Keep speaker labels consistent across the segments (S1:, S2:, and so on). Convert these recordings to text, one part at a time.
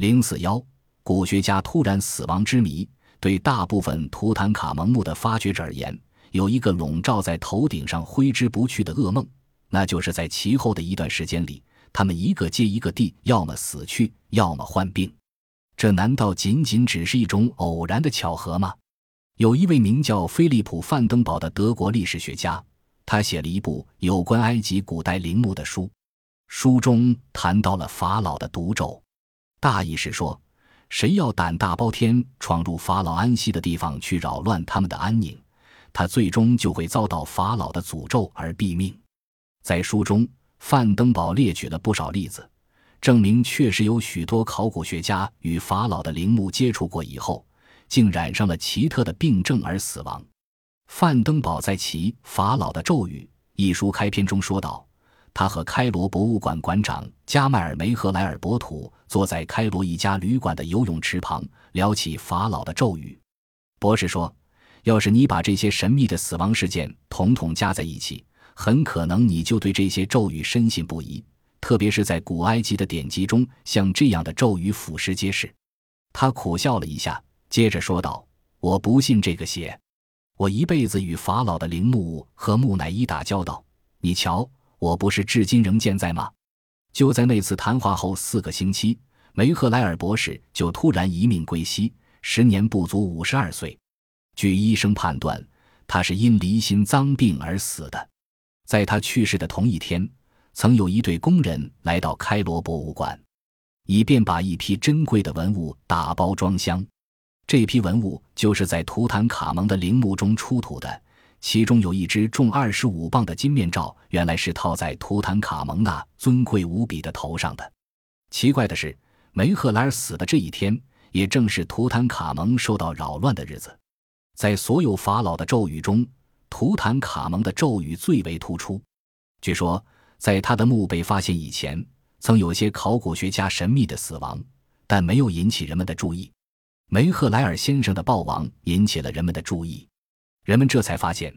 S1: 零四幺，古学家突然死亡之谜，对大部分图坦卡蒙墓的发掘者而言，有一个笼罩在头顶上挥之不去的噩梦，那就是在其后的一段时间里，他们一个接一个地，要么死去，要么患病。这难道仅仅只是一种偶然的巧合吗？有一位名叫菲利普·范登堡的德国历史学家，他写了一部有关埃及古代陵墓的书，书中谈到了法老的毒咒，大意是说，谁要胆大包天闯入法老安息的地方去扰乱他们的安宁，他最终就会遭到法老的诅咒而毙命。在书中，范登堡列举了不少例子，证明确实有许多考古学家与法老的陵墓接触过以后。竟染上了奇特的病症而死亡。范登堡在其《法老的咒语》一书开篇中说道：“他和开罗博物馆馆长加迈尔梅赫莱尔博图坐在开罗一家旅馆的游泳池旁，聊起法老的咒语。博士说，要是你把这些神秘的死亡事件统统加在一起，很可能你就对这些咒语深信不疑。特别是在古埃及的典籍中，像这样的咒语俯拾皆是。”他苦笑了一下。接着说道：“我不信这个邪，我一辈子与法老的陵墓和木乃伊打交道。你瞧，我不是至今仍健在吗？”就在那次谈话后四个星期，梅赫莱尔博士就突然一命归西，时年不足五十二岁。据医生判断，他是因离心脏病而死的。在他去世的同一天，曾有一队工人来到开罗博物馆，以便把一批珍贵的文物打包装箱。这批文物就是在图坦卡蒙的陵墓中出土的，其中有一只重二十五磅的金面罩，原来是套在图坦卡蒙那尊贵无比的头上的。奇怪的是，梅赫莱尔死的这一天，也正是图坦卡蒙受到扰乱的日子。在所有法老的咒语中，图坦卡蒙的咒语最为突出。据说，在他的墓被发现以前，曾有些考古学家神秘的死亡，但没有引起人们的注意。梅赫莱尔先生的暴亡引起了人们的注意，人们这才发现，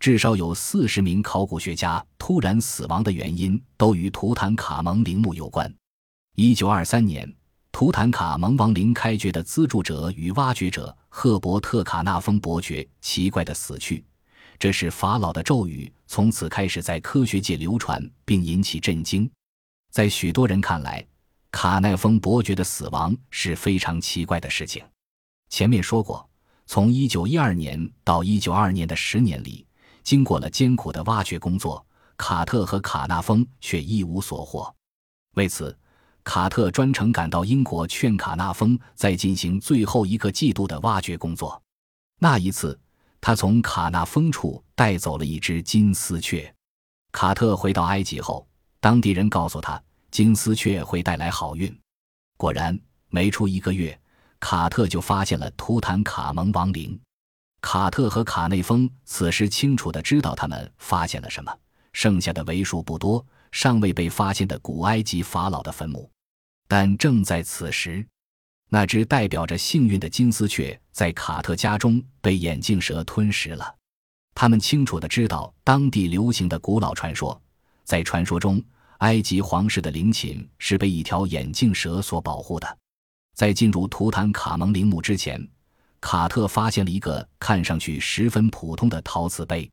S1: 至少有四十名考古学家突然死亡的原因都与图坦卡蒙陵墓有关。一九二三年，图坦卡蒙王陵开掘的资助者与挖掘者赫伯特卡纳丰伯爵奇怪的死去，这是法老的咒语从此开始在科学界流传并引起震惊。在许多人看来，卡奈丰伯爵的死亡是非常奇怪的事情。前面说过，从1912年到1922年的十年里，经过了艰苦的挖掘工作，卡特和卡纳峰却一无所获。为此，卡特专程赶到英国劝卡纳峰再进行最后一个季度的挖掘工作。那一次，他从卡纳峰处带走了一只金丝雀。卡特回到埃及后，当地人告诉他。金丝雀会带来好运。果然，没出一个月，卡特就发现了图坦卡蒙亡灵。卡特和卡内丰此时清楚的知道他们发现了什么：剩下的为数不多、尚未被发现的古埃及法老的坟墓。但正在此时，那只代表着幸运的金丝雀在卡特家中被眼镜蛇吞食了。他们清楚的知道当地流行的古老传说，在传说中。埃及皇室的陵寝是被一条眼镜蛇所保护的。在进入图坦卡蒙陵墓之前，卡特发现了一个看上去十分普通的陶瓷碑，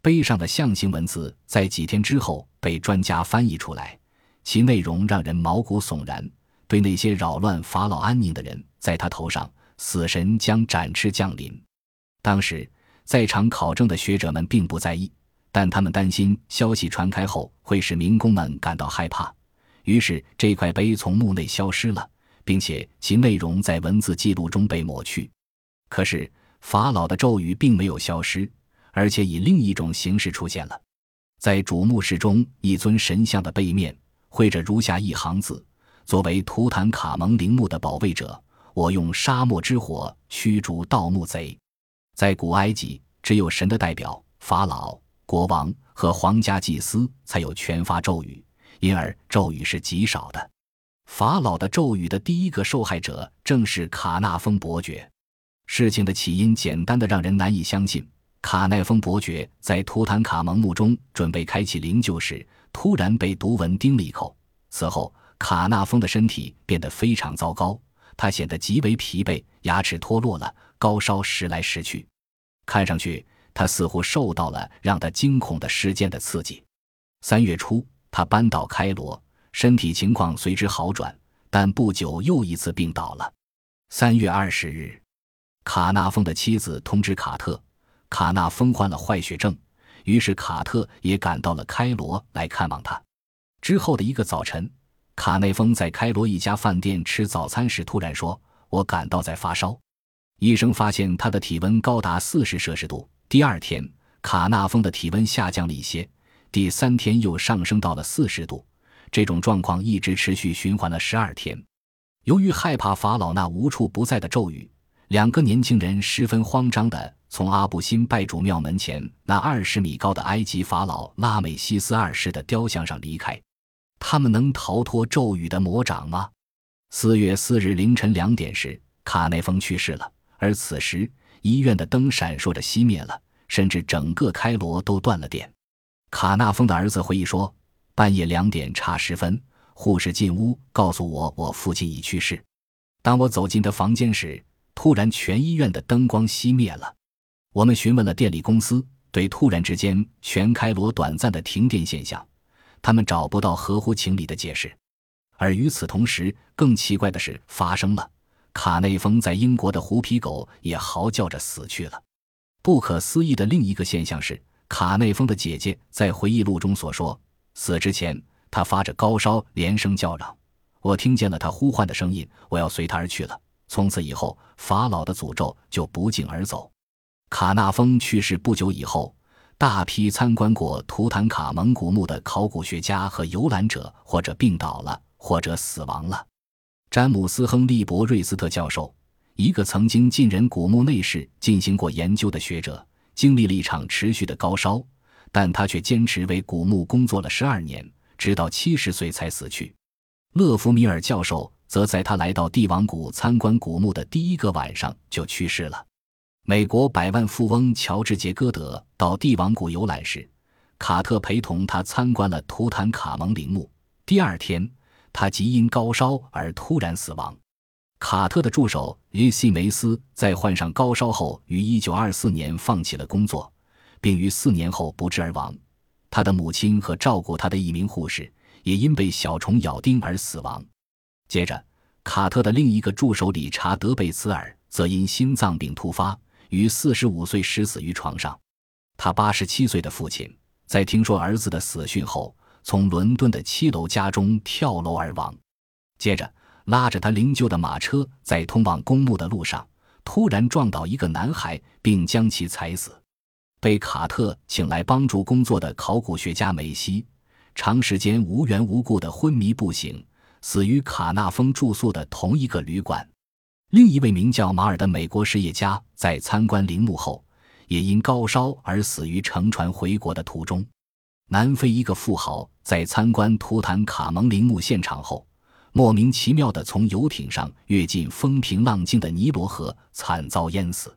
S1: 碑上的象形文字在几天之后被专家翻译出来，其内容让人毛骨悚然。对那些扰乱法老安宁的人，在他头上，死神将展翅降临。当时在场考证的学者们并不在意。但他们担心消息传开后会使民工们感到害怕，于是这块碑从墓内消失了，并且其内容在文字记录中被抹去。可是法老的咒语并没有消失，而且以另一种形式出现了。在主墓室中，一尊神像的背面绘着如下一行字：“作为图坦卡蒙陵墓的保卫者，我用沙漠之火驱逐盗墓贼。”在古埃及，只有神的代表法老。国王和皇家祭司才有权发咒语，因而咒语是极少的。法老的咒语的第一个受害者正是卡纳丰伯爵。事情的起因简单的让人难以相信：卡奈丰伯爵在图坦卡蒙墓中准备开启灵柩时，突然被毒蚊叮了一口。此后，卡纳丰的身体变得非常糟糕，他显得极为疲惫，牙齿脱落了，高烧时来时去，看上去他似乎受到了让他惊恐的事件的刺激。三月初，他搬到开罗，身体情况随之好转，但不久又一次病倒了。三月二十日，卡纳峰的妻子通知卡特，卡纳峰患了坏血症，于是卡特也赶到了开罗来看望他。之后的一个早晨。卡内峰在开罗一家饭店吃早餐时，突然说：“我感到在发烧。”医生发现他的体温高达四十摄氏度。第二天，卡纳峰的体温下降了一些，第三天又上升到了四十度。这种状况一直持续循环了十二天。由于害怕法老那无处不在的咒语，两个年轻人十分慌张地从阿布辛拜主庙门前那二十米高的埃及法老拉美西斯二世的雕像上离开。他们能逃脱咒语的魔掌吗？四月四日凌晨两点时，卡内丰去世了。而此时，医院的灯闪烁着熄灭了，甚至整个开罗都断了电。卡纳丰的儿子回忆说：“半夜两点差十分，护士进屋告诉我，我父亲已去世。当我走进他房间时，突然全医院的灯光熄灭了。我们询问了电力公司，对突然之间全开罗短暂的停电现象。”他们找不到合乎情理的解释，而与此同时，更奇怪的事发生了：卡内丰在英国的狐皮狗也嚎叫着死去了。不可思议的另一个现象是，卡内丰的姐姐在回忆录中所说，死之前他发着高烧，连声叫嚷：“我听见了他呼唤的声音，我要随他而去了。”从此以后，法老的诅咒就不胫而走。卡纳峰去世不久以后。大批参观过图坦卡蒙古墓的考古学家和游览者，或者病倒了，或者死亡了。詹姆斯·亨利·伯瑞斯特教授，一个曾经进人古墓内室进行过研究的学者，经历了一场持续的高烧，但他却坚持为古墓工作了十二年，直到七十岁才死去。勒弗米尔教授则在他来到帝王谷参观古墓的第一个晚上就去世了。美国百万富翁乔治·杰戈德到帝王谷游览时，卡特陪同他参观了图坦卡蒙陵墓。第二天，他即因高烧而突然死亡。卡特的助手约西梅斯在患上高烧后，于1924年放弃了工作，并于四年后不治而亡。他的母亲和照顾他的一名护士也因被小虫咬叮而死亡。接着，卡特的另一个助手理查德·贝茨尔则因心脏病突发。于四十五岁时死于床上，他八十七岁的父亲在听说儿子的死讯后，从伦敦的七楼家中跳楼而亡。接着，拉着他灵柩的马车在通往公墓的路上突然撞倒一个男孩，并将其踩死。被卡特请来帮助工作的考古学家梅西，长时间无缘无故的昏迷不醒，死于卡纳峰住宿的同一个旅馆。另一位名叫马尔的美国实业家在参观陵墓后，也因高烧而死于乘船回国的途中。南非一个富豪在参观图坦卡蒙陵墓现场后，莫名其妙地从游艇上跃进风平浪静的尼罗河，惨遭淹死。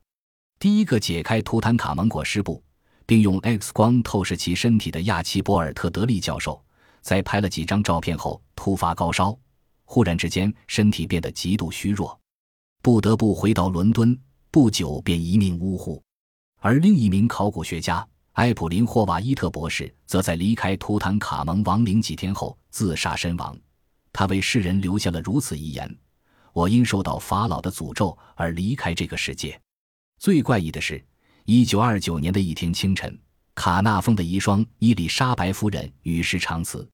S1: 第一个解开图坦卡蒙裹尸布，并用 X 光透视其身体的亚奇博尔特德利教授，在拍了几张照片后突发高烧，忽然之间身体变得极度虚弱。不得不回到伦敦，不久便一命呜呼。而另一名考古学家埃普林霍瓦伊特博士，则在离开图坦卡蒙亡灵几天后自杀身亡。他为世人留下了如此遗言：“我因受到法老的诅咒而离开这个世界。”最怪异的是，一九二九年的一天清晨，卡纳峰的遗孀伊丽莎白夫人与世长辞，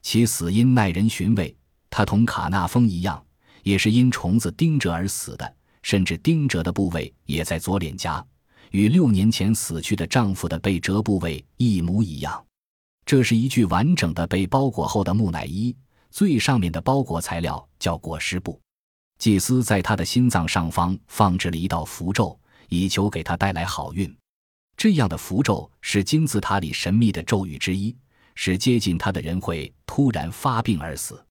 S1: 其死因耐人寻味。她同卡纳峰一样。也是因虫子叮蛰而死的，甚至叮蛰的部位也在左脸颊，与六年前死去的丈夫的被折部位一模一样。这是一具完整的被包裹后的木乃伊，最上面的包裹材料叫裹尸布。祭司在他的心脏上方放置了一道符咒，以求给他带来好运。这样的符咒是金字塔里神秘的咒语之一，使接近他的人会突然发病而死。